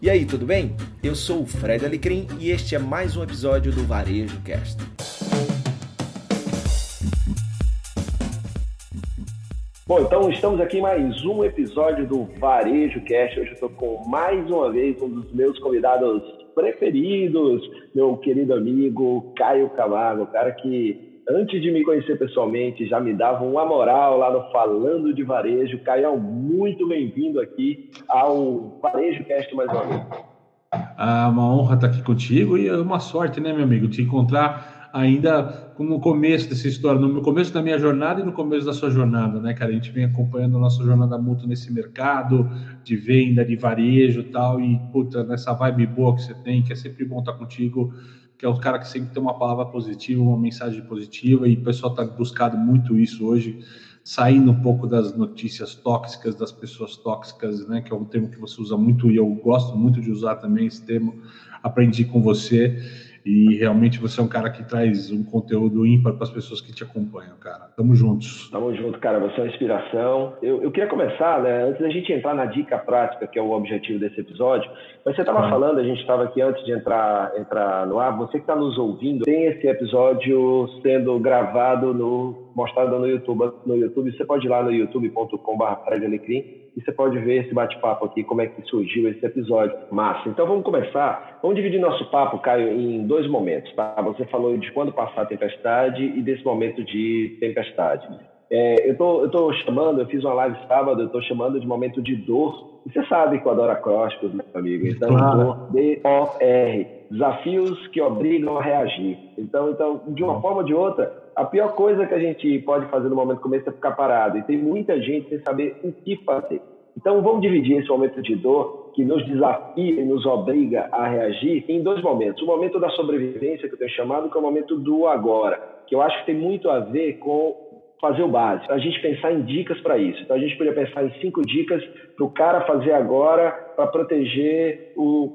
E aí, tudo bem? Eu sou o Fred Alecrim e este é mais um episódio do Varejo Cast. Bom, então estamos aqui em mais um episódio do Varejo Cast. Hoje eu estou com mais uma vez um dos meus convidados preferidos, meu querido amigo Caio Camargo, cara que antes de me conhecer pessoalmente, já me dava uma moral lá no Falando de Varejo. Caio, muito bem-vindo aqui ao Varejo Cast mais uma vez. Ah, uma honra estar aqui contigo e é uma sorte, né, meu amigo, te encontrar ainda no começo dessa história, no começo da minha jornada e no começo da sua jornada, né, cara? A gente vem acompanhando a nossa jornada mútua nesse mercado de venda, de varejo e tal, e, puta, nessa vibe boa que você tem, que é sempre bom estar contigo que é o cara que sempre tem uma palavra positiva, uma mensagem positiva, e o pessoal está buscando muito isso hoje, saindo um pouco das notícias tóxicas, das pessoas tóxicas, né, que é um termo que você usa muito e eu gosto muito de usar também esse termo, aprendi com você. E realmente você é um cara que traz um conteúdo ímpar para as pessoas que te acompanham, cara. Tamo juntos. Tamo junto, cara. Você é uma inspiração. Eu, eu queria começar, né? Antes da gente entrar na dica prática, que é o objetivo desse episódio. Mas você estava ah. falando, a gente estava aqui antes de entrar, entrar no ar. Você que está nos ouvindo, tem esse episódio sendo gravado no mostrado no YouTube. No YouTube, você pode ir lá no youtube.com/fred e você pode ver esse bate-papo aqui, como é que surgiu esse episódio. Massa. Então vamos começar. Vamos dividir nosso papo, Caio, em dois momentos, tá? Você falou de quando passar a tempestade e desse momento de tempestade. É, eu tô, eu tô chamando, eu fiz uma live sábado, eu tô chamando de momento de dor. E você sabe que eu adoro acrósticos, meu amigo. Então, claro. dor, D-O-R. Desafios que obrigam a reagir. Então, então, de uma forma ou de outra, a pior coisa que a gente pode fazer no momento começo é ficar parado. E tem muita gente sem saber o que fazer. Então, vamos dividir esse momento de dor, que nos desafia e nos obriga a reagir, em dois momentos. O momento da sobrevivência, que eu tenho chamado, que é o momento do agora, que eu acho que tem muito a ver com fazer o básico. A gente pensar em dicas para isso. Então, a gente poderia pensar em cinco dicas para o cara fazer agora, para proteger,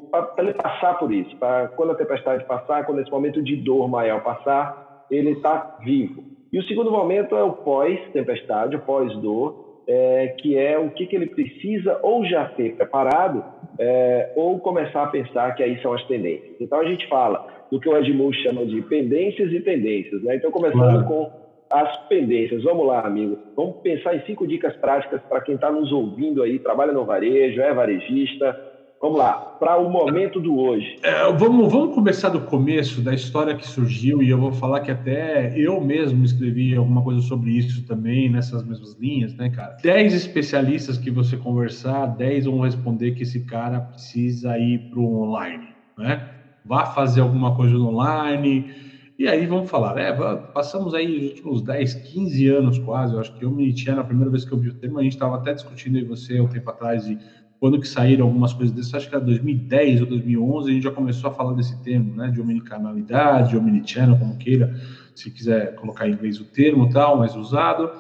para ele passar por isso, para quando a tempestade passar, quando esse momento de dor maior passar, ele está vivo. E o segundo momento é o pós-tempestade, o pós-dor, é, que é o que, que ele precisa ou já ter preparado é, ou começar a pensar que aí são as tendências. Então a gente fala do que o Edmund chama de pendências e tendências. Né? Então, começando com as pendências. Vamos lá, amigo. Vamos pensar em cinco dicas práticas para quem está nos ouvindo aí, trabalha no varejo, é varejista, Vamos lá, para o momento do hoje. É, vamos, vamos começar do começo, da história que surgiu, e eu vou falar que até eu mesmo escrevi alguma coisa sobre isso também, nessas mesmas linhas, né, cara? Dez especialistas que você conversar, dez vão responder que esse cara precisa ir para o online, né? Vá fazer alguma coisa online, e aí vamos falar, é, passamos aí os últimos 10, 15 anos quase, eu acho que eu me tinha na primeira vez que eu vi o tema, a gente estava até discutindo aí você um tempo atrás de quando que saíram algumas coisas dessas, acho que era 2010 ou 2011, a gente já começou a falar desse termo, né, de omnicanalidade, omnichannel, como queira, se quiser colocar em inglês o termo tal, mais usado,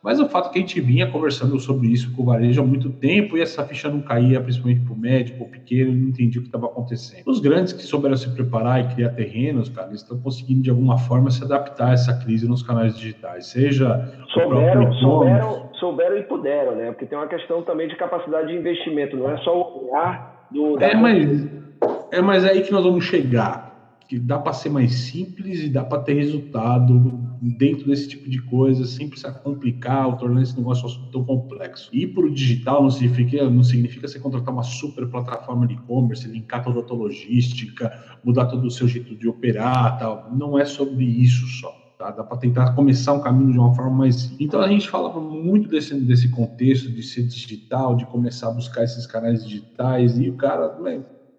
mas o fato é que a gente vinha conversando sobre isso com o varejo há muito tempo e essa ficha não caía, principalmente para o médico, o pequeno, não entendia o que estava acontecendo. Os grandes que souberam se preparar e criar terrenos, cara, eles estão conseguindo de alguma forma se adaptar a essa crise nos canais digitais, seja souberam, souberam, souberam e puderam, né? Porque tem uma questão também de capacidade de investimento, não é só o olhar do. É, mas é mas é aí que nós vamos chegar que dá para ser mais simples e dá para ter resultado dentro desse tipo de coisa, sem precisar complicar ou tornar esse negócio tão complexo. E para o digital não significa, não significa você contratar uma super plataforma de e-commerce, linkar toda a tua logística, mudar todo o seu jeito de operar, tal. Não é sobre isso só. Tá? Dá para tentar começar um caminho de uma forma mais. Então a gente falava muito desse, desse contexto de ser digital, de começar a buscar esses canais digitais, e o cara,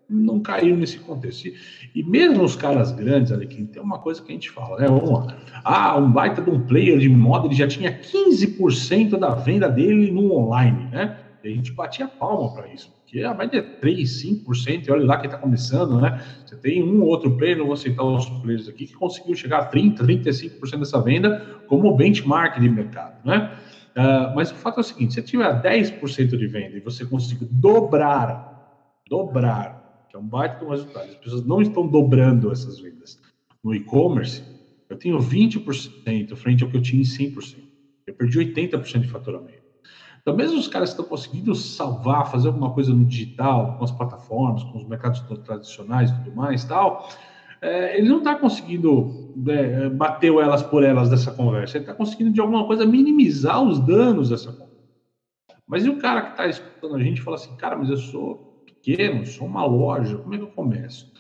não caiu nesse contexto. E, e mesmo os caras grandes, ali, que tem uma coisa que a gente fala, né? Vamos lá. Ah, um baita de um player de moda, ele já tinha 15% da venda dele no online, né? E a gente batia palma para isso, porque a média é 3, 5%, e olha lá quem está começando, né? Você tem um ou outro player, não vou citar os players aqui, que conseguiu chegar a 30%, 35% dessa venda como benchmark de mercado, né? Uh, mas o fato é o seguinte: se tiver 10% de venda e você conseguir dobrar, dobrar que é um baita do resultado. As pessoas não estão dobrando essas vendas. No e-commerce, eu tenho 20% frente ao que eu tinha em 100%. Eu perdi 80% de faturamento. Então, mesmo os caras que estão conseguindo salvar, fazer alguma coisa no digital, com as plataformas, com os mercados tradicionais e tudo mais tal, é, ele não está conseguindo é, bater elas por elas dessa conversa. Ele está conseguindo, de alguma coisa, minimizar os danos dessa conversa. Mas e o cara que está escutando a gente fala assim, cara, mas eu sou pequeno, sou uma loja, como é que eu começo?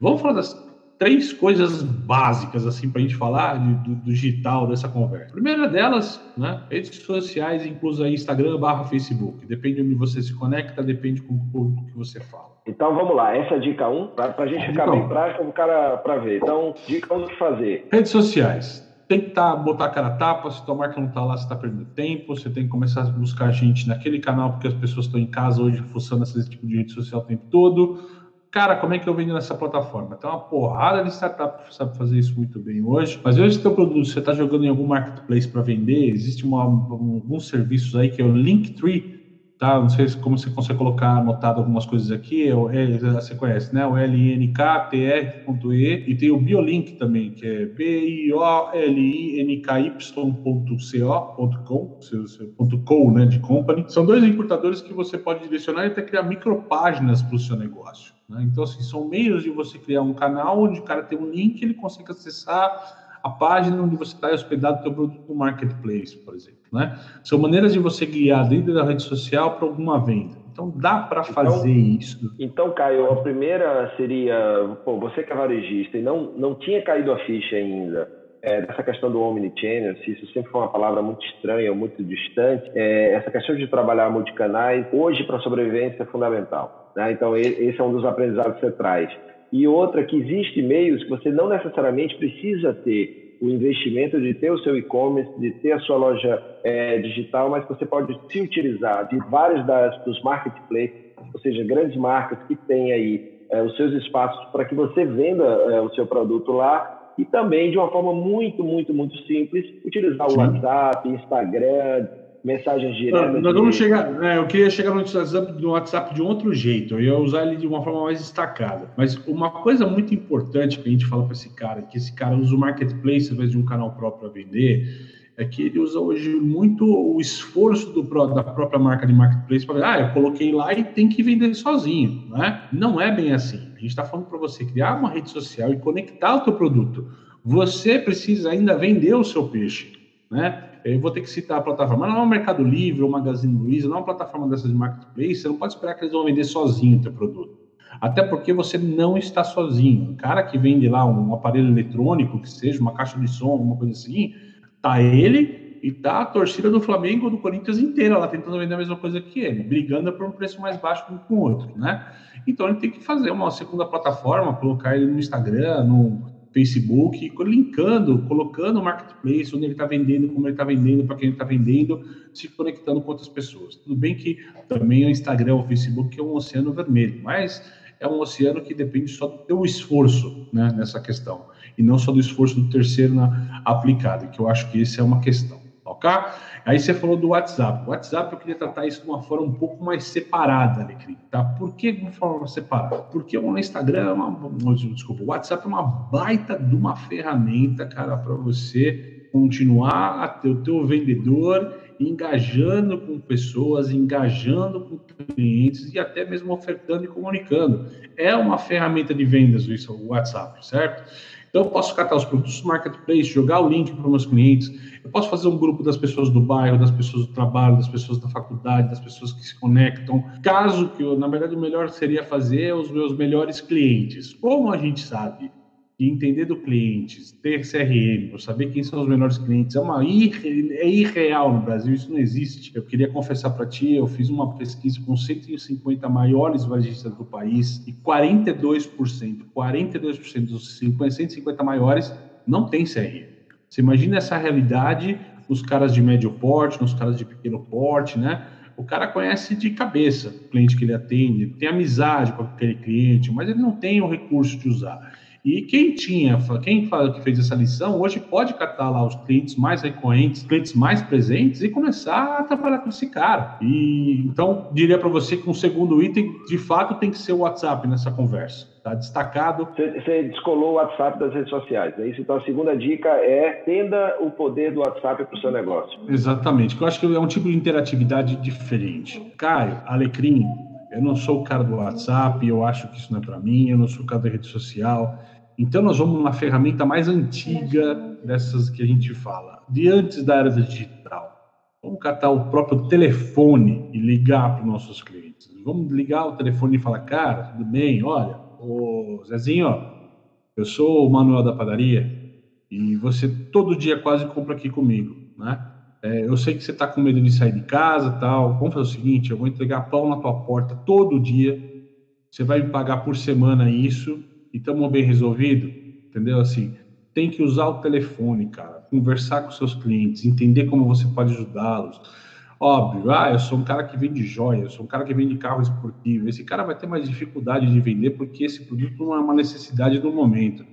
Vamos falar das três coisas básicas assim para a gente falar de, do, do, digital dessa conversa. A primeira delas, né, redes sociais, incluso aí Instagram barra Facebook. Depende de onde você se conecta, depende com o que você fala. Então vamos lá, essa é a dica 1, um, para a gente ficar bem prático, o cara para ver. Então, dica 1 um do que fazer. Redes sociais. Tem que tá, botar a cara a tapa, se tua marca não está lá, você está perdendo tempo, você tem que começar a buscar gente naquele canal, porque as pessoas estão em casa hoje fuçando esse tipo de rede social o tempo todo Cara, como é que eu vendo nessa plataforma? Tem uma porrada de startup que sabe fazer isso muito bem hoje. Mas hoje, teu produto você está jogando em algum marketplace para vender, existe uma, alguns serviços aí que é o Linktree, tá? Não sei como você consegue colocar anotado algumas coisas aqui, é o, é, você conhece, né? O lnktr.e e tem o Biolink também, que é B-I-O-L-I-N-K-Y.co.com, .com, né, de company. São dois importadores que você pode direcionar e até criar micropáginas para o seu negócio. Né? Então, assim, são meios de você criar um canal onde o cara tem um link, ele consegue acessar a página onde você está hospedado o seu produto no marketplace, por exemplo. Né? São maneiras de você guiar dentro da rede social para alguma venda. Então dá para então, fazer então, isso. Então, Caio, a primeira seria, pô, você que é varejista e não, não tinha caído a ficha ainda é, dessa questão do omnichannel, se isso sempre foi uma palavra muito estranha ou muito distante, é, essa questão de trabalhar multicanais, hoje para a sobrevivência é fundamental. Né? Então, esse é um dos aprendizados que você traz. E outra, que existe meios que você não necessariamente precisa ter o investimento de ter o seu e-commerce, de ter a sua loja é, digital, mas você pode se utilizar de vários das, dos marketplaces, ou seja, grandes marcas que têm aí é, os seus espaços para que você venda é, o seu produto lá e também de uma forma muito, muito, muito simples, utilizar o Sim. WhatsApp, Instagram, mensagens diretas. Nós vamos chegar. É, eu queria chegar no WhatsApp, no WhatsApp de um outro jeito. Eu ia usar ele de uma forma mais destacada. Mas uma coisa muito importante que a gente fala para esse cara, que esse cara usa o marketplace ao invés de um canal próprio a vender, é que ele usa hoje muito o esforço do, da própria marca de marketplace para ah, eu coloquei lá e tem que vender sozinho, né? Não é bem assim. A gente está falando para você criar uma rede social e conectar o teu produto. Você precisa ainda vender o seu peixe, né? Eu vou ter que citar a plataforma. Não é o Mercado Livre ou Magazine Luiza, não é uma plataforma dessas de marketplace. Você não pode esperar que eles vão vender sozinho o teu produto. Até porque você não está sozinho. O cara que vende lá um aparelho eletrônico, que seja uma caixa de som, alguma coisa assim, tá ele e tá a torcida do Flamengo do Corinthians inteira lá tentando vender a mesma coisa que ele, brigando por um preço mais baixo com o outro, né? Então ele tem que fazer uma segunda plataforma, colocar ele no Instagram, no Facebook, linkando, colocando o marketplace, onde ele está vendendo, como ele está vendendo, para quem ele está vendendo, se conectando com outras pessoas. Tudo bem que também o Instagram, o Facebook é um oceano vermelho, mas é um oceano que depende só do teu esforço né, nessa questão, e não só do esforço do terceiro na, aplicado, que eu acho que essa é uma questão, ok? Aí você falou do WhatsApp. O WhatsApp eu queria tratar isso de uma forma um pouco mais separada, Alecrim, tá? Por que de uma forma separada? Porque o Instagram é uma... Desculpa, o WhatsApp é uma baita de uma ferramenta, cara, para você continuar a ter o teu vendedor engajando com pessoas, engajando com clientes e até mesmo ofertando e comunicando. É uma ferramenta de vendas isso, o WhatsApp, certo? Então, eu posso catar os produtos do marketplace, jogar o link para os meus clientes, eu posso fazer um grupo das pessoas do bairro, das pessoas do trabalho, das pessoas da faculdade, das pessoas que se conectam. Caso que, eu, na verdade, o melhor seria fazer os meus melhores clientes. Como a gente sabe e entender do cliente, ter CRM, saber quem são os melhores clientes, é uma irre, é irreal no Brasil, isso não existe. Eu queria confessar para ti, eu fiz uma pesquisa com 150 maiores varejistas do país e 42%, 42% dos 50, 150 maiores não tem CRM. Você imagina essa realidade nos caras de médio porte, nos caras de pequeno porte, né? O cara conhece de cabeça o cliente que ele atende, tem amizade com aquele cliente, mas ele não tem o recurso de usar. E quem tinha, quem fala que fez essa lição, hoje pode catar lá os clientes mais recorrentes, clientes mais presentes e começar a trabalhar com esse cara. E então diria para você que um segundo item, de fato, tem que ser o WhatsApp nessa conversa. Tá destacado. Você descolou o WhatsApp das redes sociais, é isso? Então a segunda dica é tenda o poder do WhatsApp para o seu negócio. Exatamente, que eu acho que é um tipo de interatividade diferente. Caio, Alecrim, eu não sou o cara do WhatsApp, eu acho que isso não é para mim, eu não sou o cara da rede social. Então nós vamos numa ferramenta mais antiga dessas que a gente fala, de antes da era digital. Vamos catar o próprio telefone e ligar para os nossos clientes. Vamos ligar o telefone e falar, cara, tudo bem? Olha, o Zezinho, eu sou o Manuel da padaria e você todo dia quase compra aqui comigo, né? É, eu sei que você está com medo de sair de casa tal. Vamos fazer o seguinte: eu vou entregar pão na tua porta todo dia. Você vai me pagar por semana isso estamos bem resolvido, entendeu? Assim, tem que usar o telefone, cara, conversar com seus clientes, entender como você pode ajudá-los. Óbvio, ah, eu sou um cara que vende joia, eu sou um cara que vende carro esportivo. Esse cara vai ter mais dificuldade de vender porque esse produto não é uma necessidade do momento.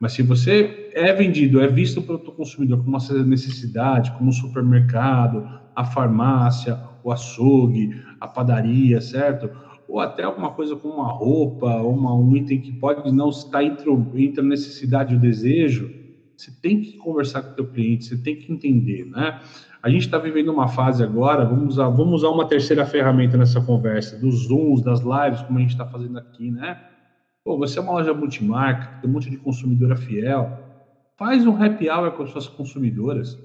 Mas se você é vendido, é visto pelo consumidor como uma necessidade, como um supermercado, a farmácia, o açougue, a padaria, certo? Ou até alguma coisa como uma roupa, uma, um item que pode não estar entre, entre a necessidade e o desejo, você tem que conversar com o teu cliente, você tem que entender, né? A gente está vivendo uma fase agora, vamos usar, vamos usar uma terceira ferramenta nessa conversa, dos Zooms, das lives, como a gente está fazendo aqui, né? Pô, você é uma loja multimarca, tem um monte de consumidora fiel. Faz um happy hour com as suas consumidoras.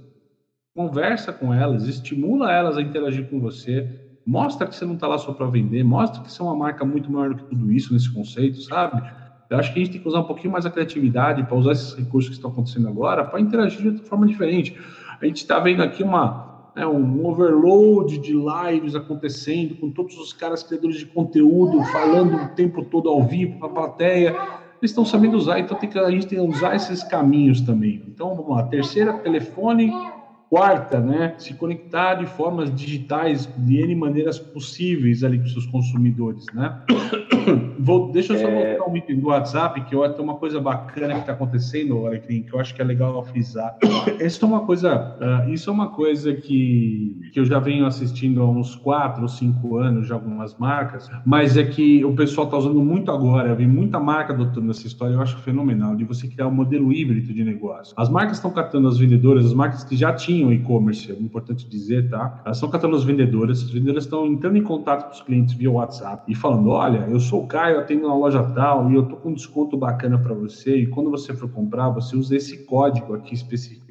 Conversa com elas, estimula elas a interagir com você. Mostra que você não está lá só para vender, mostra que você é uma marca muito maior do que tudo isso nesse conceito, sabe? Eu acho que a gente tem que usar um pouquinho mais a criatividade para usar esses recursos que estão acontecendo agora para interagir de forma diferente. A gente está vendo aqui uma, né, um overload de lives acontecendo, com todos os caras criadores de conteúdo falando o tempo todo ao vivo para a plateia. Eles estão sabendo usar, então tem que, a gente tem que usar esses caminhos também. Então vamos lá, terceira, telefone. Quarta, né, se conectar de formas digitais de N maneiras possíveis ali com seus consumidores, né? Vou, deixa eu só é... voltar um item do WhatsApp, que eu, tem uma coisa bacana que está acontecendo, Alecrim, que eu acho que é legal frisar. Isso é uma coisa, uh, isso é uma coisa que, que eu já venho assistindo há uns 4 ou 5 anos de algumas marcas, mas é que o pessoal está usando muito agora, eu vi muita marca adotando essa história, eu acho fenomenal, de você criar um modelo híbrido de negócio. As marcas estão catando as vendedoras, as marcas que já tinham e-commerce, é importante dizer, tá? Elas estão catando as vendedoras, as vendedoras estão entrando em contato com os clientes via WhatsApp e falando, olha, eu sou o Caio, eu tenho uma loja tal e eu tô com um desconto bacana para você e quando você for comprar, você usa esse código aqui específico.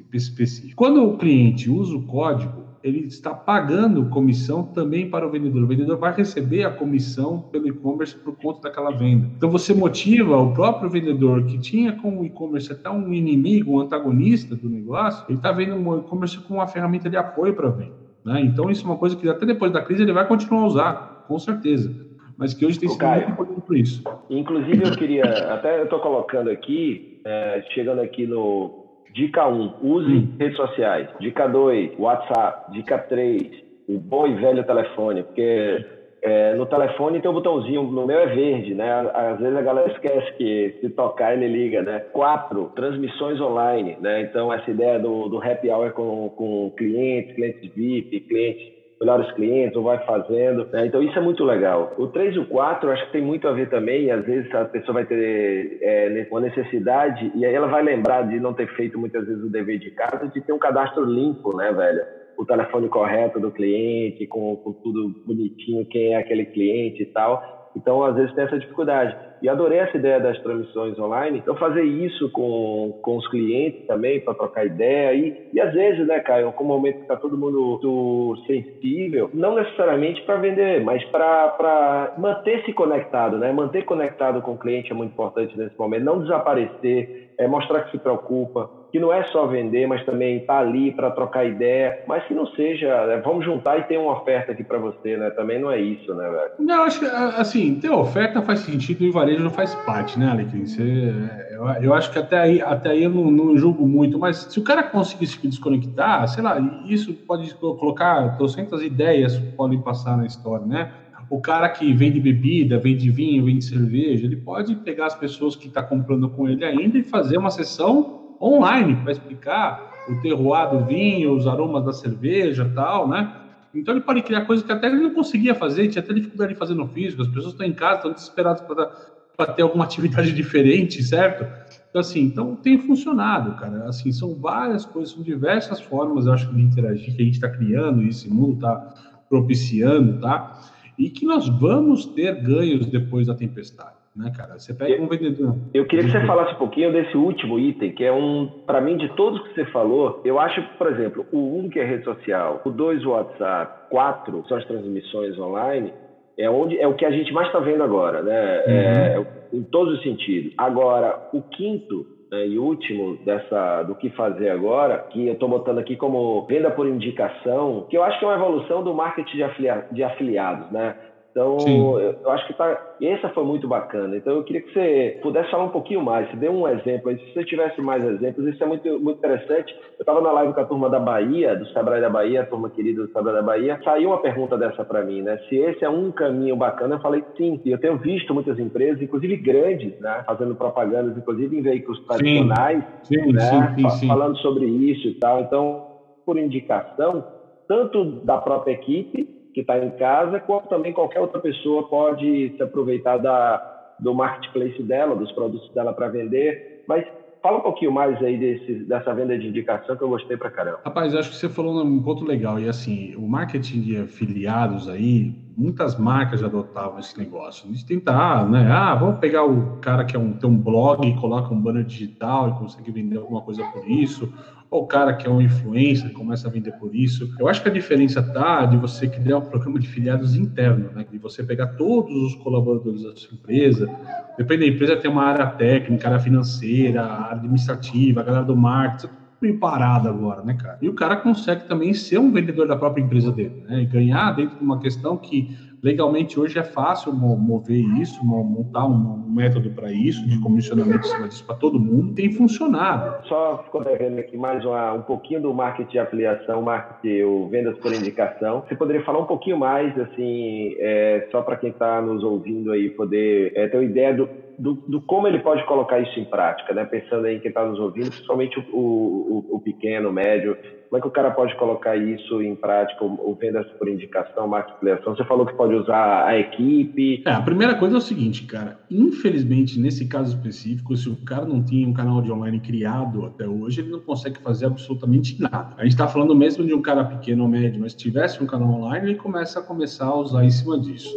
Quando o cliente usa o código, ele está pagando comissão também para o vendedor. O vendedor vai receber a comissão pelo e-commerce por conta daquela venda. Então você motiva o próprio vendedor que tinha com o e-commerce até um inimigo, um antagonista do negócio, ele está vendo o e-commerce como uma ferramenta de apoio para a venda. Né? Então isso é uma coisa que até depois da crise ele vai continuar a usar, com certeza. Mas que hoje tem sido muito importante por isso. Inclusive eu queria, até eu estou colocando aqui, é, chegando aqui no Dica 1, use hum. redes sociais. Dica 2, WhatsApp. Dica 3, o bom e velho telefone, porque é, no telefone tem um botãozinho, no meu é verde, né? Às vezes a galera esquece que se tocar ele liga, né? Quatro, transmissões online, né? Então essa ideia do, do happy hour com, com clientes, clientes VIP, clientes melhores clientes, ou vai fazendo. Né? Então, isso é muito legal. O 3 e o 4, acho que tem muito a ver também, às vezes a pessoa vai ter é, uma necessidade, e aí ela vai lembrar de não ter feito muitas vezes o dever de casa, de ter um cadastro limpo, né, velho? O telefone correto do cliente, com, com tudo bonitinho, quem é aquele cliente e tal. Então, às vezes, tem essa dificuldade. E adorei essa ideia das transmissões online. Então, fazer isso com, com os clientes também, para trocar ideia. E, e às vezes, né, Caio, com o momento que está todo mundo sensível, não necessariamente para vender, mas para manter-se conectado, né? Manter conectado com o cliente é muito importante nesse momento. Não desaparecer, é mostrar que se preocupa que não é só vender, mas também estar tá ali para trocar ideia, mas que não seja, né, vamos juntar e ter uma oferta aqui para você, né? Também não é isso, né, velho? Não, acho que, assim, ter oferta faz sentido e varejo não faz parte, né, Alecrim? Você, eu, eu, acho que até aí, até aí eu não, não, julgo muito, mas se o cara conseguir se desconectar, sei lá, isso pode colocar trocentas ideias podem passar na história, né? O cara que vende bebida, vende vinho, vende cerveja, ele pode pegar as pessoas que estão tá comprando com ele ainda e fazer uma sessão online para explicar o terroir do vinho, os aromas da cerveja tal, né? Então ele pode criar coisas que até ele não conseguia fazer, tinha até dificuldade de fazer no físico, as pessoas estão em casa, estão desesperadas para ter alguma atividade diferente, certo? Então, assim, então tem funcionado, cara. Assim, são várias coisas, são diversas formas, eu acho, de interagir que a gente está criando, e esse mundo está propiciando, tá? E que nós vamos ter ganhos depois da tempestade né, cara? Você pega um vendedor. Eu queria que você falasse um pouquinho desse último item, que é um, para mim, de todos que você falou, eu acho, por exemplo, o um que é rede social, o dois WhatsApp, quatro são as transmissões online, é onde é o que a gente mais está vendo agora, né? Uhum. É, em todos os sentidos. Agora, o quinto né, e último dessa do que fazer agora, que eu estou botando aqui como venda por indicação, que eu acho que é uma evolução do marketing de, de afiliados, né? Então, Sim. eu acho que tá, essa foi muito bacana. Então, eu queria que você pudesse falar um pouquinho mais, se dê um exemplo. Se você tivesse mais exemplos, isso é muito, muito interessante. Eu estava na live com a turma da Bahia, do Sebrae da Bahia, a turma querida do Sebrae da Bahia, saiu uma pergunta dessa para mim, né? Se esse é um caminho bacana, eu falei sim. E eu tenho visto muitas empresas, inclusive grandes, né? Fazendo propagandas, inclusive em veículos tradicionais, sim. Sim, né? Sim, sim, falando sobre isso e tal. Então, por indicação, tanto da própria equipe, que está em casa, como também qualquer outra pessoa pode se aproveitar da, do marketplace dela, dos produtos dela para vender. Mas fala um pouquinho mais aí desse, dessa venda de indicação que eu gostei para caramba. Rapaz, acho que você falou um ponto legal. E assim, o marketing de afiliados aí, muitas marcas já adotavam esse negócio. Gente tentar, né? Ah, vamos pegar o cara que é um, tem um blog e coloca um banner digital e consegue vender alguma coisa por isso o cara que é um influencer começa a vender por isso. Eu acho que a diferença tá de você criar um programa de filiados interno, né? De você pegar todos os colaboradores da sua empresa. Depende da empresa, tem uma área técnica, área financeira, administrativa, a galera do marketing, meio parado agora, né, cara? E o cara consegue também ser um vendedor da própria empresa dele, né? E ganhar dentro de uma questão que Legalmente, hoje é fácil mover isso, montar um método para isso, de comissionamento disso para todo mundo, tem funcionado. Só correndo aqui mais uma, um pouquinho do marketing de afiliação, marketing, o vendas por indicação. Você poderia falar um pouquinho mais, assim, é, só para quem está nos ouvindo aí poder é, ter uma ideia do, do, do, como ele pode colocar isso em prática, né? Pensando em quem está nos ouvindo, principalmente o, o, o, pequeno, o médio, como é que o cara pode colocar isso em prática, o vendas por indicação, marketing Você falou que pode usar a equipe. É, a primeira coisa é o seguinte, cara. Infelizmente, nesse caso específico, se o cara não tinha um canal de online criado até hoje, ele não consegue fazer absolutamente nada. A gente está falando mesmo de um cara pequeno ou médio, mas se tivesse um canal online, ele começa a começar a usar em cima disso.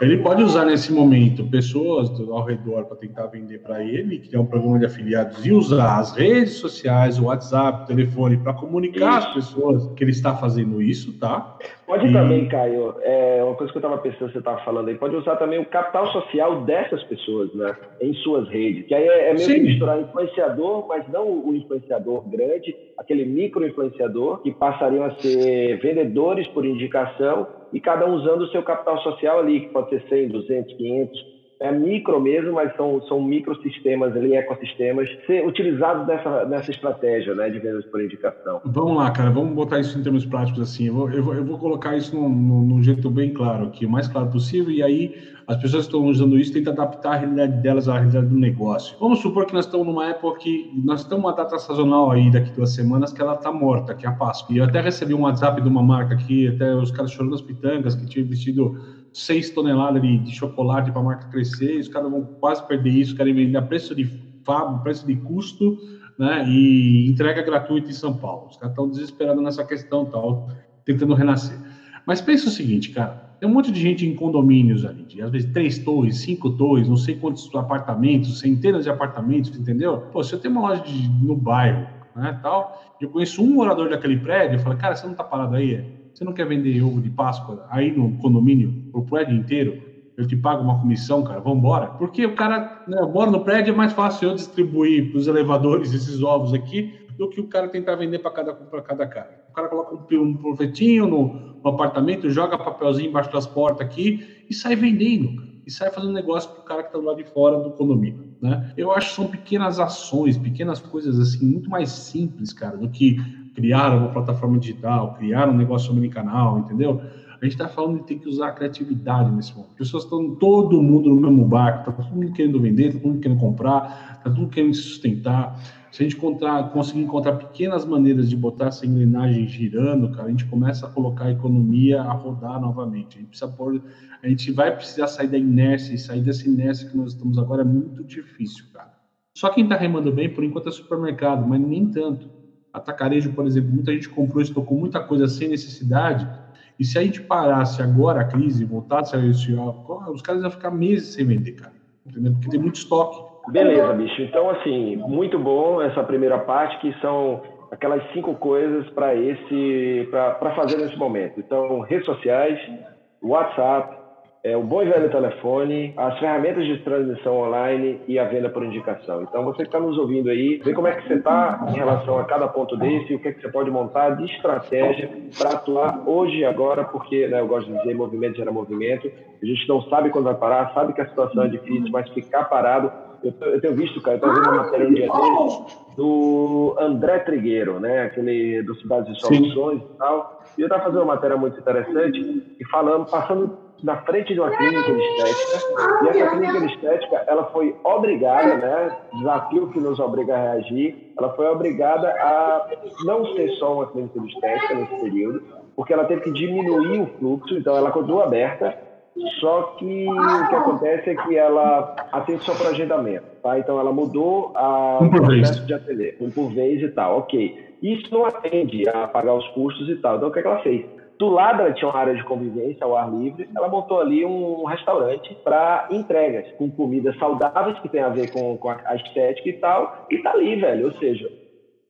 Ele pode usar nesse momento pessoas ao redor para tentar vender para ele, criar um programa de afiliados e usar as redes sociais, o WhatsApp, o telefone para comunicar às pessoas que ele está fazendo isso, tá? Pode e... também, Caio, é uma coisa que eu estava pensando, você estava falando aí, pode usar também o capital social dessas pessoas, né, em suas redes, que aí é, é meio Sim. que misturar influenciador, mas não o influenciador grande, aquele micro influenciador, que passariam a ser vendedores por indicação e cada um usando o seu capital social ali, que pode ser 100, 200, 500, é micro mesmo, mas são, são microsistemas ali, ecossistemas, ser utilizados nessa, nessa estratégia né, de vendas por indicação. Vamos lá, cara, vamos botar isso em termos práticos assim. Eu vou, eu vou, eu vou colocar isso num, num, jeito bem claro aqui, o mais claro possível, e aí as pessoas que estão usando isso tentam adaptar a realidade delas à realidade do negócio. Vamos supor que nós estamos numa época que nós estamos uma data sazonal aí daqui duas semanas que ela está morta, que é a Páscoa. E eu até recebi um WhatsApp de uma marca aqui, até os caras chorando as pitangas, que tinha investido 6 toneladas de, de chocolate para a marca crescer, os caras vão quase perder isso, querem vender a preço de fábrica, preço de custo, né? E entrega gratuita em São Paulo. Os caras estão desesperados nessa questão tal, tentando renascer. Mas pensa o seguinte, cara, tem um monte de gente em condomínios ali, de, às vezes três torres, cinco torres, não sei quantos apartamentos, centenas de apartamentos, entendeu? Pô, se eu tenho uma loja de, no bairro, né, tal, eu conheço um morador daquele prédio, eu falo, cara, você não tá parado aí? Você não quer vender ovo de Páscoa aí no condomínio, pro prédio inteiro? Eu te pago uma comissão, cara, vamos embora. Porque o cara, né, eu moro no prédio, é mais fácil eu distribuir para os elevadores esses ovos aqui do que o cara tentar vender para cada, cada cara. O cara coloca um, um profetinho no, no, apartamento, joga papelzinho embaixo das portas aqui e sai vendendo, cara. E sai fazendo negócio para o cara que está do lado de fora do condomínio, né? Eu acho que são pequenas ações, pequenas coisas assim, muito mais simples, cara, do que criar uma plataforma digital, criar um negócio omnicanal, entendeu? A gente está falando de ter que usar a criatividade nesse momento. As pessoas estão todo mundo no mesmo barco, está todo mundo querendo vender, está todo mundo querendo comprar, está todo mundo querendo se sustentar. Se a gente encontrar, conseguir encontrar pequenas maneiras de botar essa engrenagem girando, cara, a gente começa a colocar a economia a rodar novamente. A gente precisa pôr, a gente vai precisar sair da inércia e sair dessa inércia que nós estamos agora é muito difícil, cara. Só quem está remando bem, por enquanto, é supermercado, mas nem tanto. Atacarejo, por exemplo, muita gente comprou e estocou muita coisa sem necessidade e se a gente parasse agora a crise, voltasse a esse, os caras iam ficar meses sem vender, cara. Entendeu? Porque tem muito estoque. Beleza, bicho. Então, assim, muito bom essa primeira parte, que são aquelas cinco coisas para esse para fazer nesse momento. Então, redes sociais, WhatsApp, é, o bom e velho telefone, as ferramentas de transmissão online e a venda por indicação. Então, você que está nos ouvindo aí, vê como é que você está em relação a cada ponto desse e o que, é que você pode montar de estratégia para atuar hoje e agora, porque né, eu gosto de dizer, movimento gera movimento. A gente não sabe quando vai parar, sabe que a situação é difícil, mas ficar parado eu, eu, tenho visto, cara, eu estou vendo uma matéria um dia dele do André Trigueiro, né? Aquele do Cidades de Soluções Sim. e tal. E eu estava fazendo uma matéria muito interessante e falando, passando na frente de uma clínica de estética. E essa clínica de estética, ela foi obrigada, né? Desafio que nos obriga a reagir. Ela foi obrigada a não ser só uma clínica de estética nesse período, porque ela teve que diminuir o fluxo. Então, ela continua aberta, só que o que acontece é que ela atende só para agendamento, tá? Então ela mudou a, um processo de atender, um por vez e tal, ok. Isso não atende a pagar os custos e tal. Então o que, é que ela fez? Do lado ela tinha uma área de convivência ao ar livre, ela montou ali um restaurante para entregas, com comidas saudáveis que tem a ver com, com a estética e tal, e tá ali, velho. Ou seja,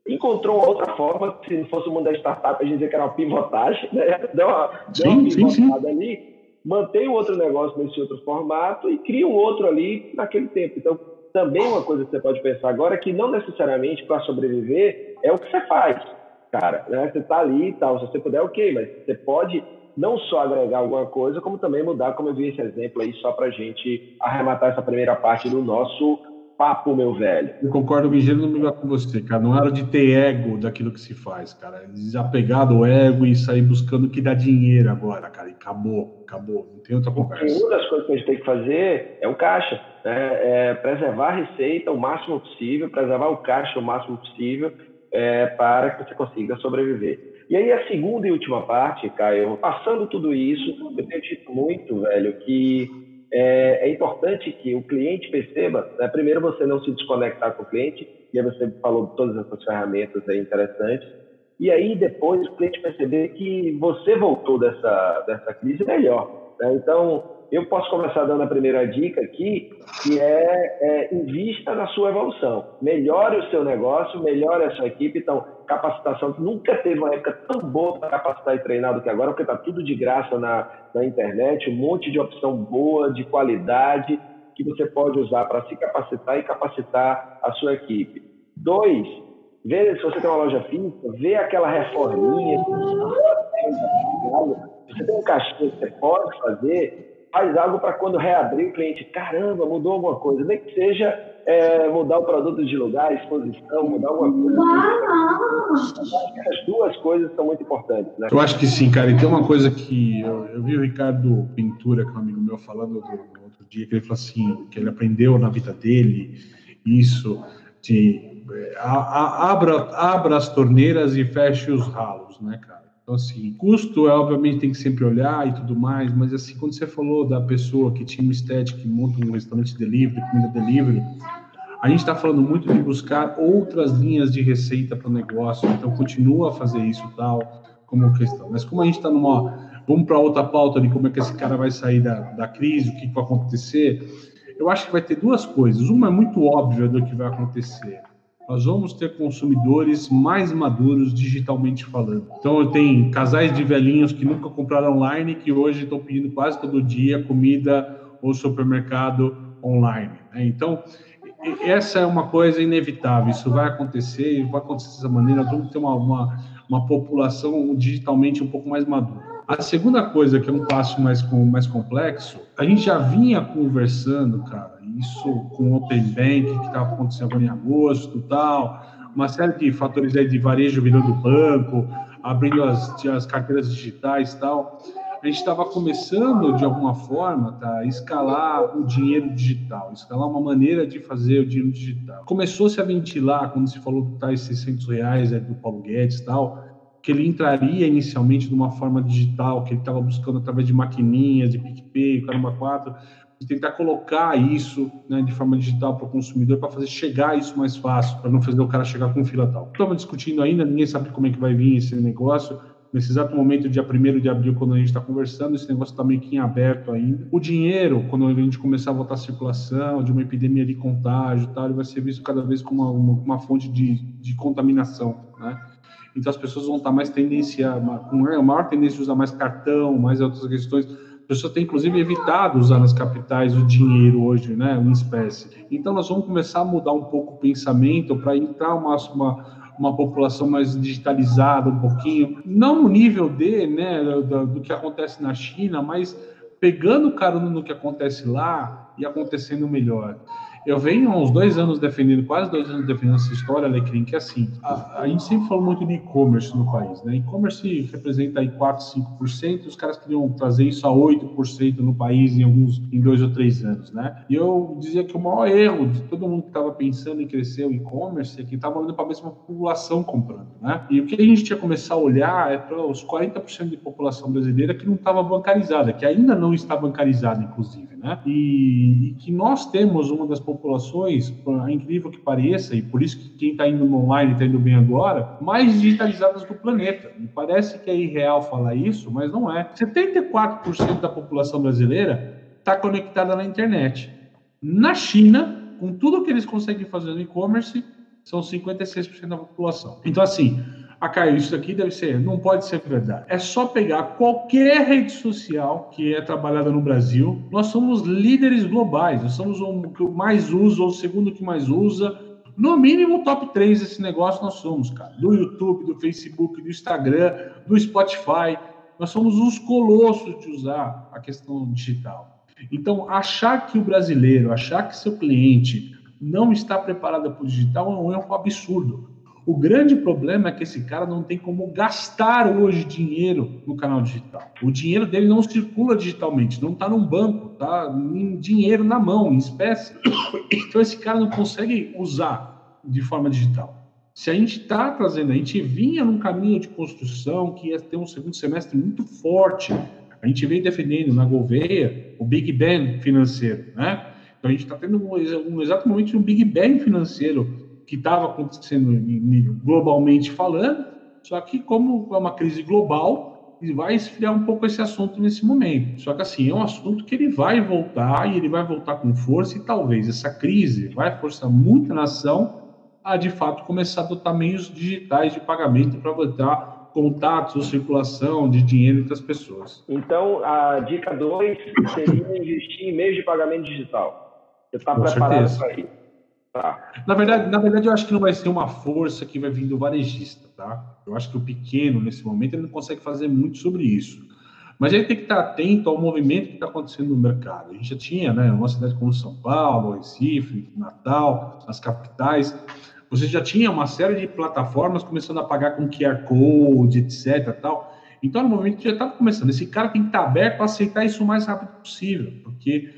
encontrou outra forma, se não fosse o mundo da startup, a gente dizia que era uma pivotagem, né? Deu uma, deu uma sim, pivotada sim, sim. ali mantém o outro negócio nesse outro formato e cria um outro ali naquele tempo. Então, também uma coisa que você pode pensar agora é que não necessariamente para sobreviver é o que você faz, cara. Né? Você está ali e tal, se você puder, ok, mas você pode não só agregar alguma coisa, como também mudar, como eu vi esse exemplo aí, só para a gente arrematar essa primeira parte do nosso papo, meu velho. Eu concordo ligeiro com você, cara. Não era de ter ego daquilo que se faz, cara. Desapegar do ego e sair buscando o que dá dinheiro agora, cara. E acabou, acabou. Não tem outra conversa. Uma das coisas que a gente tem que fazer é o caixa. Né? É preservar a receita o máximo possível, preservar o caixa o máximo possível é, para que você consiga sobreviver. E aí a segunda e última parte, Caio, passando tudo isso, eu tenho dito muito, velho, que é, é, importante que o cliente perceba, né, primeiro você não se desconectar com o cliente, e aí você falou de todas essas ferramentas aí interessantes, e aí depois o cliente perceber que você voltou dessa, dessa crise melhor. Né? Então, eu posso começar dando a primeira dica aqui, que é, é invista na sua evolução. Melhore o seu negócio, melhore a sua equipe. Então, capacitação, nunca teve uma época tão boa para capacitar e treinar do que agora, porque está tudo de graça na, na internet, um monte de opção boa, de qualidade, que você pode usar para se capacitar e capacitar a sua equipe. Dois, vê se você tem uma loja física, vê aquela reforminha, você tem um caixinho que você pode fazer, faz algo para quando reabrir o cliente, caramba, mudou alguma coisa, nem que seja é, mudar o produto de lugar, exposição, mudar alguma coisa. As duas coisas são muito importantes. Né? Eu acho que sim, cara. E tem uma coisa que eu, eu vi o Ricardo Pintura, que é um amigo meu, falando do, outro dia, que ele falou assim, que ele aprendeu na vida dele isso de é, a, a, abra, abra as torneiras e feche os ralos, né, cara? Então, assim, custo, é, obviamente, tem que sempre olhar e tudo mais, mas, assim, quando você falou da pessoa que tinha uma estética, que monta um restaurante delivery, comida delivery, a gente está falando muito de buscar outras linhas de receita para o negócio, então continua a fazer isso tal, como questão. Mas como a gente está numa. Vamos para outra pauta de como é que esse cara vai sair da, da crise, o que, que vai acontecer. Eu acho que vai ter duas coisas. Uma é muito óbvia do que vai acontecer nós vamos ter consumidores mais maduros digitalmente falando. Então, eu tenho casais de velhinhos que nunca compraram online, que hoje estão pedindo quase todo dia comida ou supermercado online. Né? Então, essa é uma coisa inevitável, isso vai acontecer e vai acontecer dessa maneira. Nós vamos ter uma, uma, uma população digitalmente um pouco mais madura. A segunda coisa, que é um passo mais, mais complexo, a gente já vinha conversando, cara, isso com o Open Bank, que estava acontecendo agora em agosto tal, uma série de fatores aí de varejo virando banco, abrindo as, as carteiras digitais tal. A gente estava começando, de alguma forma, tá, a escalar o dinheiro digital, escalar uma maneira de fazer o dinheiro digital. Começou-se a ventilar, quando se falou que tais 600 reais do Paulo Guedes tal, que ele entraria inicialmente de uma forma digital, que ele estava buscando através de maquininhas, de PicPay, Caramba 4, de tentar colocar isso né, de forma digital para o consumidor, para fazer chegar isso mais fácil, para não fazer o cara chegar com fila tal. Estamos discutindo ainda, ninguém sabe como é que vai vir esse negócio, Nesse exato momento, dia 1 de abril, quando a gente está conversando, esse negócio está meio que em aberto ainda. O dinheiro, quando a gente começar a voltar a circulação de uma epidemia de contágio, tal, ele vai ser visto cada vez como uma, uma, uma fonte de, de contaminação, né? Então as pessoas vão estar tá mais tendência, com a maior tendência de usar mais cartão, mais outras questões. As pessoas têm, inclusive, evitado usar nas capitais o dinheiro hoje, né, em espécie. Então, nós vamos começar a mudar um pouco o pensamento para entrar uma, uma, uma população mais digitalizada um pouquinho, não no nível de, né, do, do que acontece na China, mas pegando carona no que acontece lá e acontecendo melhor. Eu venho há uns dois anos defendendo, quase dois anos defendendo essa história, Alecrim, que é assim, a, a gente sempre falou muito de e-commerce no país, né? E-commerce representa aí 4, 5%, os caras queriam trazer isso a 8% no país em alguns, em dois ou três anos, né? E eu dizia que o maior erro de todo mundo que estava pensando em crescer o e-commerce é que estava olhando para a mesma população comprando, né? E o que a gente tinha que começar a olhar é para os 40% de população brasileira que não estava bancarizada, que ainda não está bancarizada, inclusive, né? E, e que nós temos uma das populações, por incrível que pareça, e por isso que quem está indo no online está indo bem agora, mais digitalizadas do planeta. Me parece que é irreal falar isso, mas não é. 74% da população brasileira está conectada na internet. Na China, com tudo que eles conseguem fazer no e-commerce, são 56% da população. Então, assim, ah, Caio, isso aqui deve ser, não pode ser verdade. É só pegar qualquer rede social que é trabalhada no Brasil. Nós somos líderes globais, nós somos o que mais usa, ou o segundo que mais usa. No mínimo, top 3 desse negócio nós somos, cara. Do YouTube, do Facebook, do Instagram, do Spotify. Nós somos os colossos de usar a questão digital. Então, achar que o brasileiro, achar que seu cliente não está preparado para o digital é um absurdo. O grande problema é que esse cara não tem como gastar hoje dinheiro no canal digital. O dinheiro dele não circula digitalmente, não está num banco, está em dinheiro na mão, em espécie. Então esse cara não consegue usar de forma digital. Se a gente está trazendo, a gente vinha num caminho de construção que ia ter um segundo semestre muito forte. A gente veio defendendo na Gouveia o Big Bang financeiro, né? Então a gente está tendo um, um, exato momento de um Big Bang financeiro que estava acontecendo globalmente falando, só que como é uma crise global, vai esfriar um pouco esse assunto nesse momento. Só que assim, é um assunto que ele vai voltar e ele vai voltar com força e talvez essa crise vai forçar muita nação a de fato começar a adotar meios digitais de pagamento para botar contatos ou circulação de dinheiro entre as pessoas. Então, a dica 2 seria investir em meios de pagamento digital. Você está preparado para isso? Tá. Na verdade, na verdade, eu acho que não vai ser uma força que vai vir do varejista, tá? Eu acho que o pequeno, nesse momento, ele não consegue fazer muito sobre isso. Mas ele tem que estar atento ao movimento que está acontecendo no mercado. A gente já tinha, né, uma cidade como São Paulo, Recife, Natal, as capitais, você já tinha uma série de plataformas começando a pagar com QR Code, etc. Tal. Então, no momento já estava começando, esse cara tem que estar aberto a aceitar isso o mais rápido possível, porque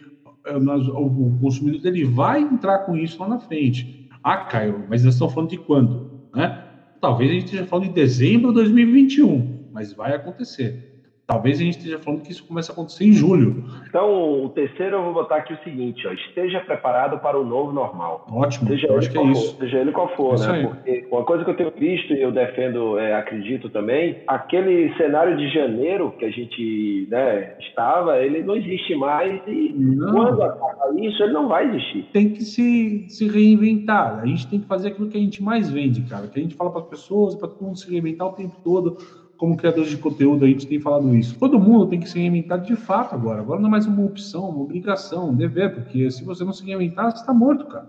nós, o consumidor dele vai entrar com isso lá na frente. Ah, Caio, mas nós estamos falando de quando? Né? Talvez a gente esteja falando de dezembro de 2021, mas vai acontecer. Talvez a gente esteja falando que isso comece a acontecer em julho. Então, o terceiro eu vou botar aqui o seguinte: ó, esteja preparado para o novo normal. Ótimo, seja eu acho que é isso. For, seja ele qual for, isso né? Porque uma coisa que eu tenho visto e eu defendo, é, acredito também, aquele cenário de janeiro que a gente né, estava, ele não existe mais e não. quando acaba isso, ele não vai existir. Tem que se, se reinventar. A gente tem que fazer aquilo que a gente mais vende, cara. Que a gente fala para as pessoas, para todo mundo se reinventar o tempo todo como criadores de conteúdo, a gente tem falado isso. Todo mundo tem que se reinventar de fato agora. Agora não é mais uma opção, uma obrigação, um dever, porque se você não se reinventar, você está morto, cara.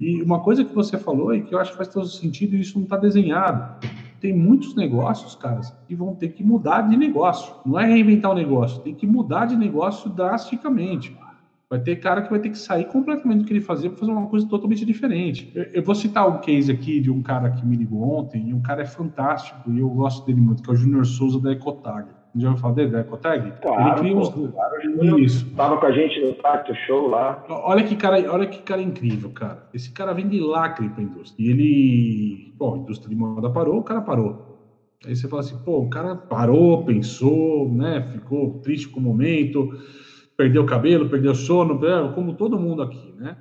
E uma coisa que você falou e que eu acho que faz todo sentido, e isso não está desenhado. Tem muitos negócios, caras, que vão ter que mudar de negócio. Não é reinventar o negócio, tem que mudar de negócio drasticamente. Vai ter cara que vai ter que sair completamente do que ele fazia para fazer uma coisa totalmente diferente. Eu, eu, vou citar um case aqui de um cara que me ligou ontem, e um cara é fantástico, e eu gosto dele muito, que é o Júnior Souza da Ecotag. Já ouviu falar dele, da Ecotag? Claro, ele cria uns... claro, Isso. Estava com a gente no Tacto Show lá. Olha que, cara, olha que cara incrível, cara. Esse cara vem de lacre para a indústria. E ele... Bom, a indústria de moda parou, o cara parou. Aí você fala assim, pô, o cara parou, pensou, né? Ficou triste com o momento, perdeu o cabelo, perdeu o sono, como todo mundo aqui, né?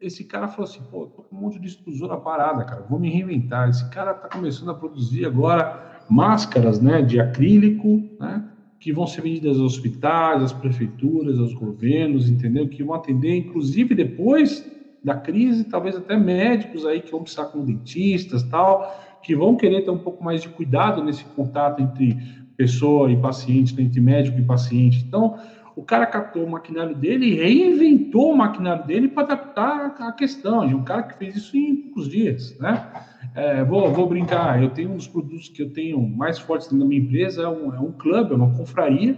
Esse cara falou assim, pô, tô com um monte de extrusor na parada, cara, vou me reinventar. Esse cara tá começando a produzir agora máscaras, né, de acrílico, né, que vão ser vendidas aos hospitais, às prefeituras, aos governos, entendeu? Que vão atender, inclusive depois da crise, talvez até médicos aí que vão precisar com dentistas, tal, que vão querer ter um pouco mais de cuidado nesse contato entre pessoa e paciente, né, entre médico e paciente. Então, o cara captou o maquinário dele e reinventou o maquinário dele para adaptar a questão. E um cara que fez isso em poucos dias, né? É, vou, vou brincar, eu tenho um dos produtos que eu tenho mais fortes na minha empresa, é um, é um clube, é uma confraria.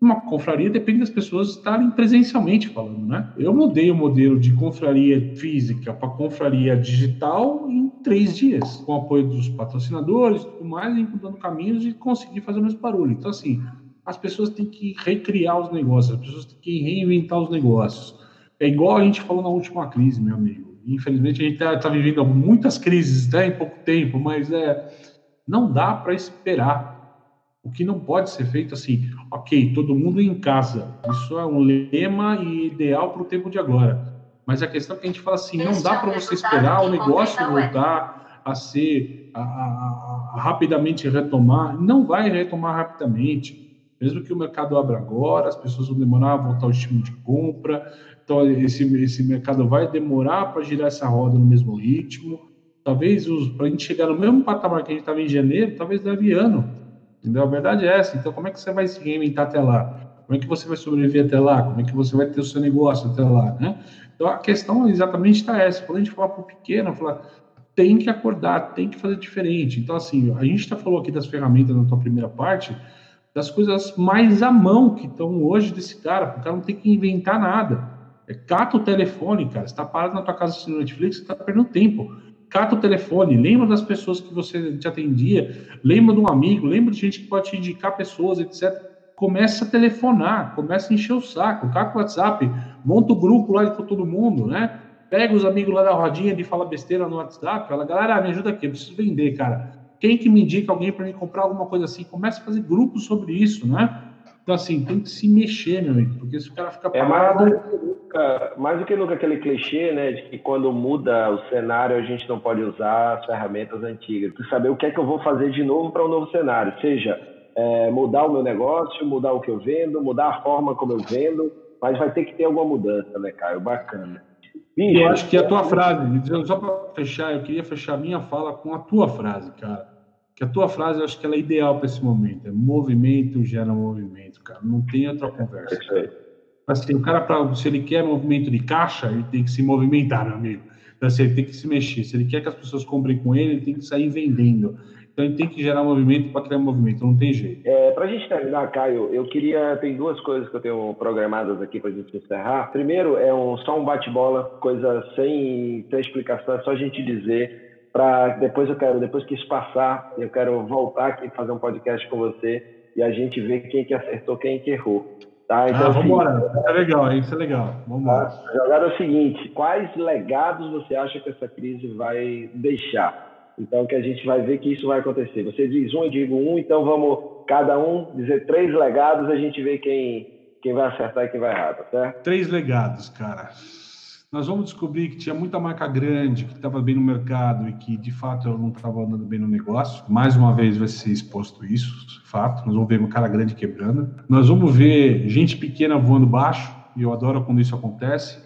Uma confraria depende das pessoas estarem presencialmente falando, né? Eu mudei o modelo de confraria física para confraria digital em três dias, com o apoio dos patrocinadores e tudo mais, encontrando caminhos e consegui fazer o mesmo barulho. Então, assim, as pessoas têm que recriar os negócios, as pessoas têm que reinventar os negócios. É igual a gente falou na última crise, meu amigo. Infelizmente, a gente está tá vivendo muitas crises né, em pouco tempo, mas é, não dá para esperar. O que não pode ser feito assim, ok, todo mundo em casa. Isso é um lema e ideal para o tempo de agora. Mas a questão é que a gente fala assim, não dá para você esperar o negócio voltar a ser a, a, a, rapidamente retomar. Não vai retomar rapidamente. Mesmo que o mercado abra agora, as pessoas vão demorar a voltar ao estímulo de compra, então esse, esse mercado vai demorar para girar essa roda no mesmo ritmo. Talvez para a gente chegar no mesmo patamar que a gente estava em janeiro, talvez leve ano. Entendeu? A verdade é essa. Então, como é que você vai se reinventar até lá? Como é que você vai sobreviver até lá? Como é que você vai ter o seu negócio até lá? Né? Então, a questão exatamente está essa. Quando a gente fala para o pequeno, falar, tem que acordar, tem que fazer diferente. Então, assim, a gente já falou aqui das ferramentas na tua primeira parte, das coisas mais à mão que estão hoje desse cara, o cara não tem que inventar nada. É, cata o telefone, cara. Você está parado na tua casa assistindo Netflix, você está perdendo tempo. Cata o telefone, lembra das pessoas que você te atendia, lembra de um amigo, lembra de gente que pode te indicar pessoas, etc. Começa a telefonar, começa a encher o saco, cata o WhatsApp, monta o grupo lá com todo mundo, né? Pega os amigos lá da rodinha de fala besteira no WhatsApp, fala, galera, me ajuda aqui, eu preciso vender, cara quem que me indica alguém para me comprar alguma coisa assim? Comece a fazer grupos sobre isso, né? Então, assim, tem que se mexer, meu amigo, porque se o cara fica parado... É mais do, que nunca, mais do que nunca aquele clichê, né, de que quando muda o cenário a gente não pode usar as ferramentas antigas. Tem que saber o que é que eu vou fazer de novo para um novo cenário, seja é, mudar o meu negócio, mudar o que eu vendo, mudar a forma como eu vendo, mas vai ter que ter alguma mudança, né, Caio? Bacana. Bicho, eu acho que a tua frase, só para fechar, eu queria fechar a minha fala com a tua frase, cara. Que a tua frase eu acho que ela é ideal para esse momento. É movimento gera movimento, cara. Não tem outra conversa. É assim, o cara, pra, se ele quer movimento de caixa, ele tem que se movimentar, meu amigo. Então, assim, ele tem que se mexer. Se ele quer que as pessoas comprem com ele, ele tem que sair vendendo. Então ele tem que gerar movimento para criar movimento, não tem jeito. É, para a gente terminar, Caio, eu queria. Tem duas coisas que eu tenho programadas aqui para a gente encerrar. Primeiro, é um, só um bate-bola, coisa sem, sem explicação, é só a gente dizer. Para depois eu quero, depois que isso passar, eu quero voltar aqui e fazer um podcast com você e a gente ver quem que acertou, quem que errou. Tá? Então, ah, vamos embora. Isso é legal, isso é legal. Vamos. A jogada é o seguinte: quais legados você acha que essa crise vai deixar? Então, que a gente vai ver que isso vai acontecer. Você diz um, eu digo um, então vamos cada um dizer três legados, a gente vê quem, quem vai acertar e quem vai errar, tá certo? Três legados, cara. Nós vamos descobrir que tinha muita marca grande, que estava bem no mercado e que, de fato, eu não estava andando bem no negócio. Mais uma vez vai ser exposto isso, fato. Nós vamos ver uma cara grande quebrando. Nós vamos ver gente pequena voando baixo, e eu adoro quando isso acontece.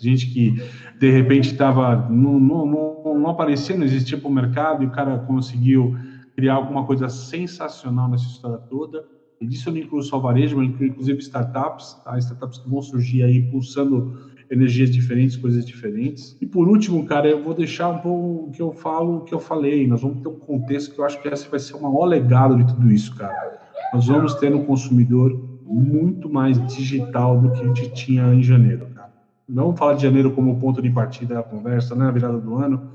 Gente que de repente estava não, não, não, aparecia, não existia para o mercado e o cara conseguiu criar alguma coisa sensacional nessa história toda. E disso eu não incluo só varejo, mas incluo inclusive startups, tá? startups que vão surgir aí pulsando energias diferentes, coisas diferentes. E por último, cara, eu vou deixar um pouco o que eu falo, o que eu falei. Nós vamos ter um contexto que eu acho que esse vai ser o maior legado de tudo isso, cara. Nós vamos ter no consumidor muito mais digital do que a gente tinha em janeiro. Não falar de janeiro como ponto de partida da conversa, né, a virada do ano,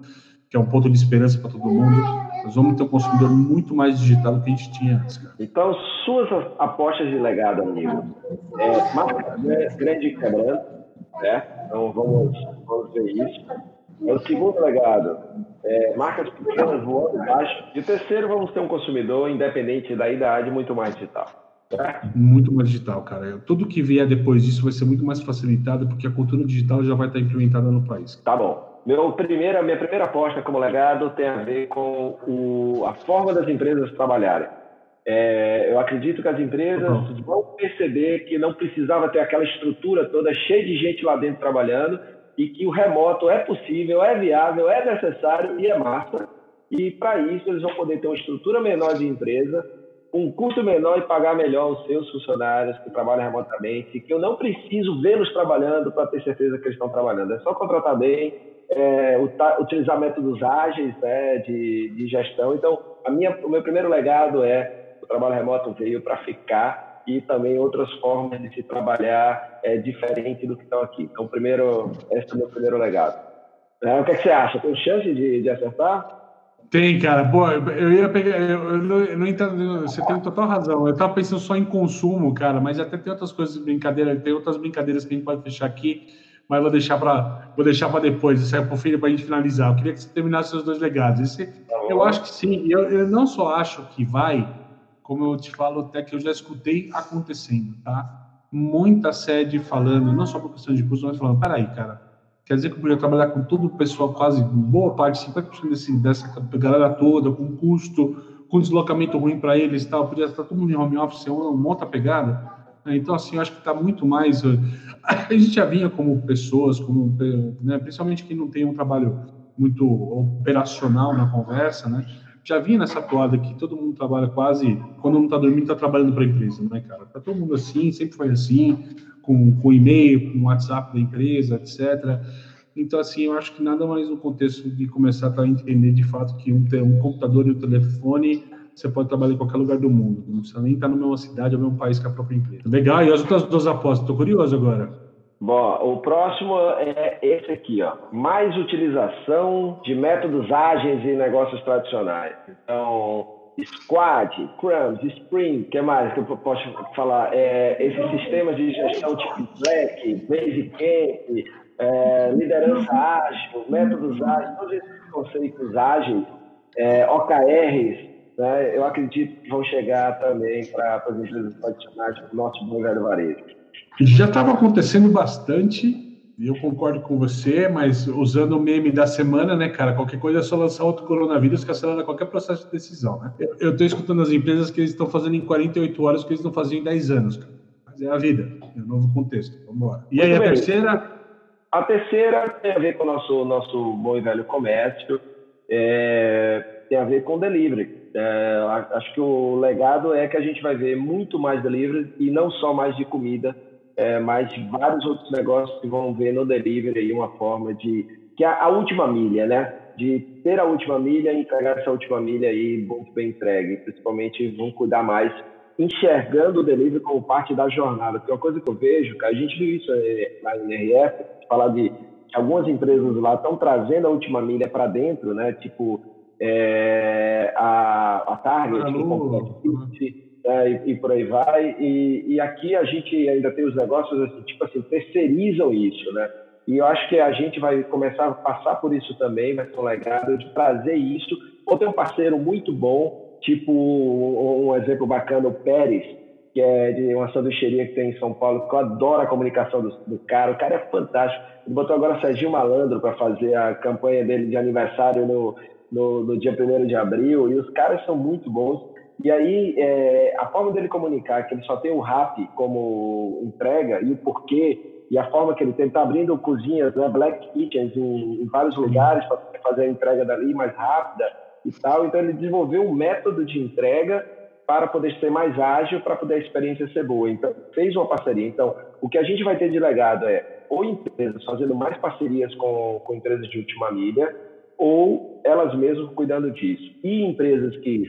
que é um ponto de esperança para todo mundo, Nós vamos ter um consumidor muito mais digital do que a gente tinha antes. Cara. Então, suas apostas de legado, amigo. É, marca grande quebrando, né? Então, vamos, vamos ver isso. É o segundo legado, é, marcas pequenas voando baixo. E o terceiro, vamos ter um consumidor, independente da idade, muito mais digital. Muito mais digital, cara. Tudo que vier depois disso vai ser muito mais facilitado, porque a cultura digital já vai estar implementada no país. Tá bom. Meu primeira, minha primeira aposta como legado tem a ver com o, a forma das empresas trabalharem. É, eu acredito que as empresas uhum. vão perceber que não precisava ter aquela estrutura toda cheia de gente lá dentro trabalhando e que o remoto é possível, é viável, é necessário e é massa. E para isso eles vão poder ter uma estrutura menor de empresa, um custo menor e pagar melhor os seus funcionários que trabalham remotamente, que eu não preciso vê-los trabalhando para ter certeza que eles estão trabalhando. É só contratar bem, é, utilizar métodos ágeis né, de, de gestão. Então, a minha, o meu primeiro legado é o trabalho remoto veio para ficar e também outras formas de se trabalhar é, diferente do que estão aqui. Então, primeiro, esse é o meu primeiro legado. É, o que, é que, você acha? Tem chance de, de acertar? Tem, cara. Pô, eu ia pegar. Eu não, eu não entendo. Você tem total razão. Eu estava pensando só em consumo, cara, mas até tem outras coisas, brincadeira, tem outras brincadeiras que a gente pode fechar aqui, mas vou deixar para vou deixar para depois. Isso é para o filho para a gente finalizar. Eu queria que você terminasse seus dois legados. Esse, eu acho que sim. Eu, eu não só acho que vai como eu te falo até que eu já escutei acontecendo, tá? Muita sede falando, não só por questão de custo, mas falando, peraí, cara, quer dizer que eu podia trabalhar com todo o pessoal, quase boa parte, 50% desse, dessa galera toda, com custo, com deslocamento ruim para eles e tal, podia estar todo mundo em home office, é uma, uma outra pegada. Então, assim, eu acho que está muito mais. Eh, a gente já vinha como pessoas, como, né, principalmente quem não tem um trabalho muito operacional na conversa, né? Já vi nessa toada que todo mundo trabalha quase, quando não está dormindo, está trabalhando para a empresa, né, cara? Tá todo mundo assim, sempre foi assim, com, com e-mail, com WhatsApp da empresa, etc. Então, assim, eu acho que nada mais no contexto de começar a entender de fato que um, um computador e um telefone você pode trabalhar em qualquer lugar do mundo. Não precisa nem estar na mesma cidade ou mesmo país que a própria empresa. Legal, e as outras duas apostas? Estou curioso agora. Bom, o próximo é esse aqui, ó. Mais utilização de métodos ágeis em negócios tradicionais. Então, Squad, Crumbs, Spring, que mais que eu posso falar? É, esses sistemas de gestão tipo Slack, Basecamp, é, liderança ágil, métodos ágeis, todos esses conceitos ágeis, é, OKRs, né, eu acredito que vão chegar também para as empresas tradicionais do nosso bom velho varejo. Já estava acontecendo bastante, e eu concordo com você, mas usando o meme da semana, né, cara? Qualquer coisa é só lançar outro coronavírus que acelera qualquer processo de decisão, né? Eu estou escutando as empresas que eles estão fazendo em 48 horas o que eles não faziam em 10 anos, cara. Mas é a vida, é um novo contexto. Vamos embora. E aí, a terceira? A terceira tem a ver com o nosso, nosso bom e velho comércio, é, tem a ver com delivery. É, acho que o legado é que a gente vai ver muito mais delivery e não só mais de comida, é, mas vários outros negócios que vão ver no delivery aí uma forma de que é a última milha, né? De ter a última milha e entregar essa última milha aí muito bem entregue. Principalmente vão cuidar mais enxergando o delivery como parte da jornada. Porque é uma coisa que eu vejo, cara, a gente viu isso é, lá no NRF, falar de que algumas empresas lá estão trazendo a última milha para dentro, né? Tipo é, a, a Target, Alô. É, e, e, por aí vai. E, e, aqui a gente ainda tem os negócios, assim, tipo assim, terceirizam isso, né? E eu acho que a gente vai começar a passar por isso também, vai ser um legado de trazer isso. Ou tem um parceiro muito bom, tipo um exemplo bacana, o Pérez, que é de uma sanduicheria que tem em São Paulo, que eu adoro a comunicação do, do cara, o cara é fantástico. Ele botou agora Serginho Malandro para fazer a campanha dele de aniversário no, no, no dia 1 de abril, e os caras são muito bons. E aí, é, a forma dele comunicar que ele só tem o RAP como entrega e o porquê, e a forma que ele tem, está abrindo cozinhas, né, black kitchens em, em vários lugares para fazer a entrega dali mais rápida e tal. Então, ele desenvolveu um método de entrega para poder ser mais ágil, para poder a experiência ser boa. Então, fez uma parceria. Então, o que a gente vai ter de legado é ou empresas fazendo mais parcerias com, com empresas de última milha, ou elas mesmas cuidando disso. E empresas que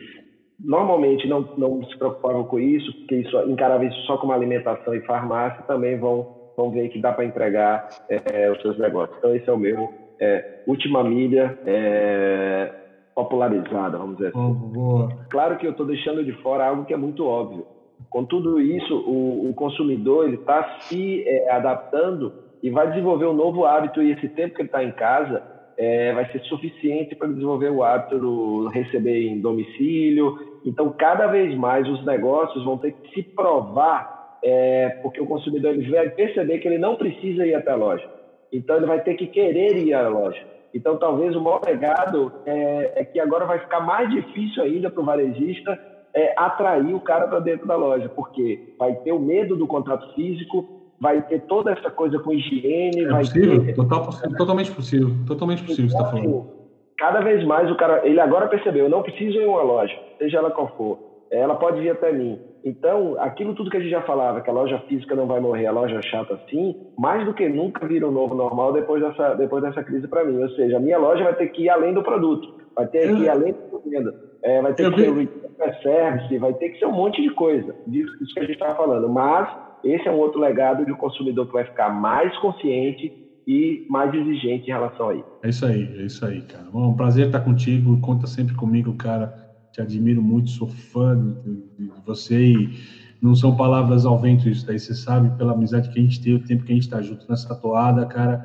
normalmente não, não se preocupavam com isso, porque isso encarava isso só como alimentação e farmácia, também vão, vão ver que dá para entregar é, os seus negócios. Então, esse é o meu é, última milha, é, popularizada, vamos dizer assim. boa. Claro que eu estou deixando de fora algo que é muito óbvio. Com tudo isso, o, o consumidor está se é, adaptando e vai desenvolver um novo hábito e esse tempo que ele está em casa é, vai ser suficiente para desenvolver o hábito do receber em domicílio. Então, cada vez mais os negócios vão ter que se provar, é, porque o consumidor ele vai perceber que ele não precisa ir até a loja. Então, ele vai ter que querer ir à loja. Então, talvez o maior legado é, é que agora vai ficar mais difícil ainda para o varejista é, atrair o cara para dentro da loja, porque vai ter o medo do contato físico, vai ter toda essa coisa com higiene. É vai possível, ter... Total, totalmente possível, totalmente possível então, você está falando. Cada vez mais o cara, ele agora percebeu, eu não preciso ir em uma loja, seja ela qual for, ela pode vir até mim. Então, aquilo tudo que a gente já falava, que a loja física não vai morrer, a loja chata assim, mais do que nunca vira um novo normal depois dessa, depois dessa crise para mim. Ou seja, a minha loja vai ter que ir além do produto, vai ter que ir além da venda, é, vai ter eu que ser service, vai ter que ser um monte de coisa, disso, disso que a gente estava falando. Mas esse é um outro legado de um consumidor que vai ficar mais consciente e mais exigente em relação a isso. É isso aí, é isso aí, cara. Bom, um prazer estar contigo, conta sempre comigo, cara. Te admiro muito, sou fã de, de você e não são palavras ao vento isso daí, você sabe, pela amizade que a gente tem, o tempo que a gente está junto nessa toada, cara.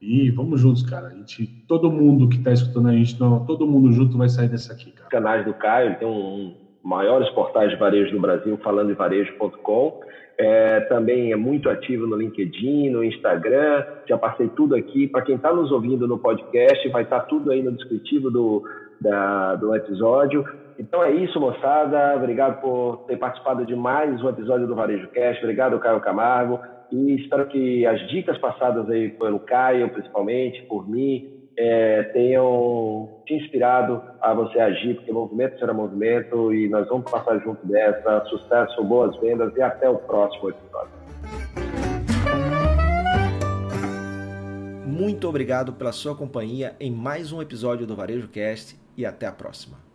E vamos juntos, cara. A gente, todo mundo que está escutando a gente, não, todo mundo junto vai sair dessa aqui, cara. Canais do Caio, tem um, um maiores portais de varejo do Brasil, falando em varejo.com é, também é muito ativo no LinkedIn, no Instagram. Já passei tudo aqui. Para quem está nos ouvindo no podcast, vai estar tá tudo aí no descritivo do, da, do episódio. Então é isso, moçada. Obrigado por ter participado de mais um episódio do Varejo Cast. Obrigado, Caio Camargo. E espero que as dicas passadas aí pelo Caio, principalmente, por mim, é, tenham te inspirado a você agir, porque movimento será movimento e nós vamos passar junto dessa. Sucesso, boas vendas e até o próximo episódio. Muito obrigado pela sua companhia em mais um episódio do Varejo Cast e até a próxima.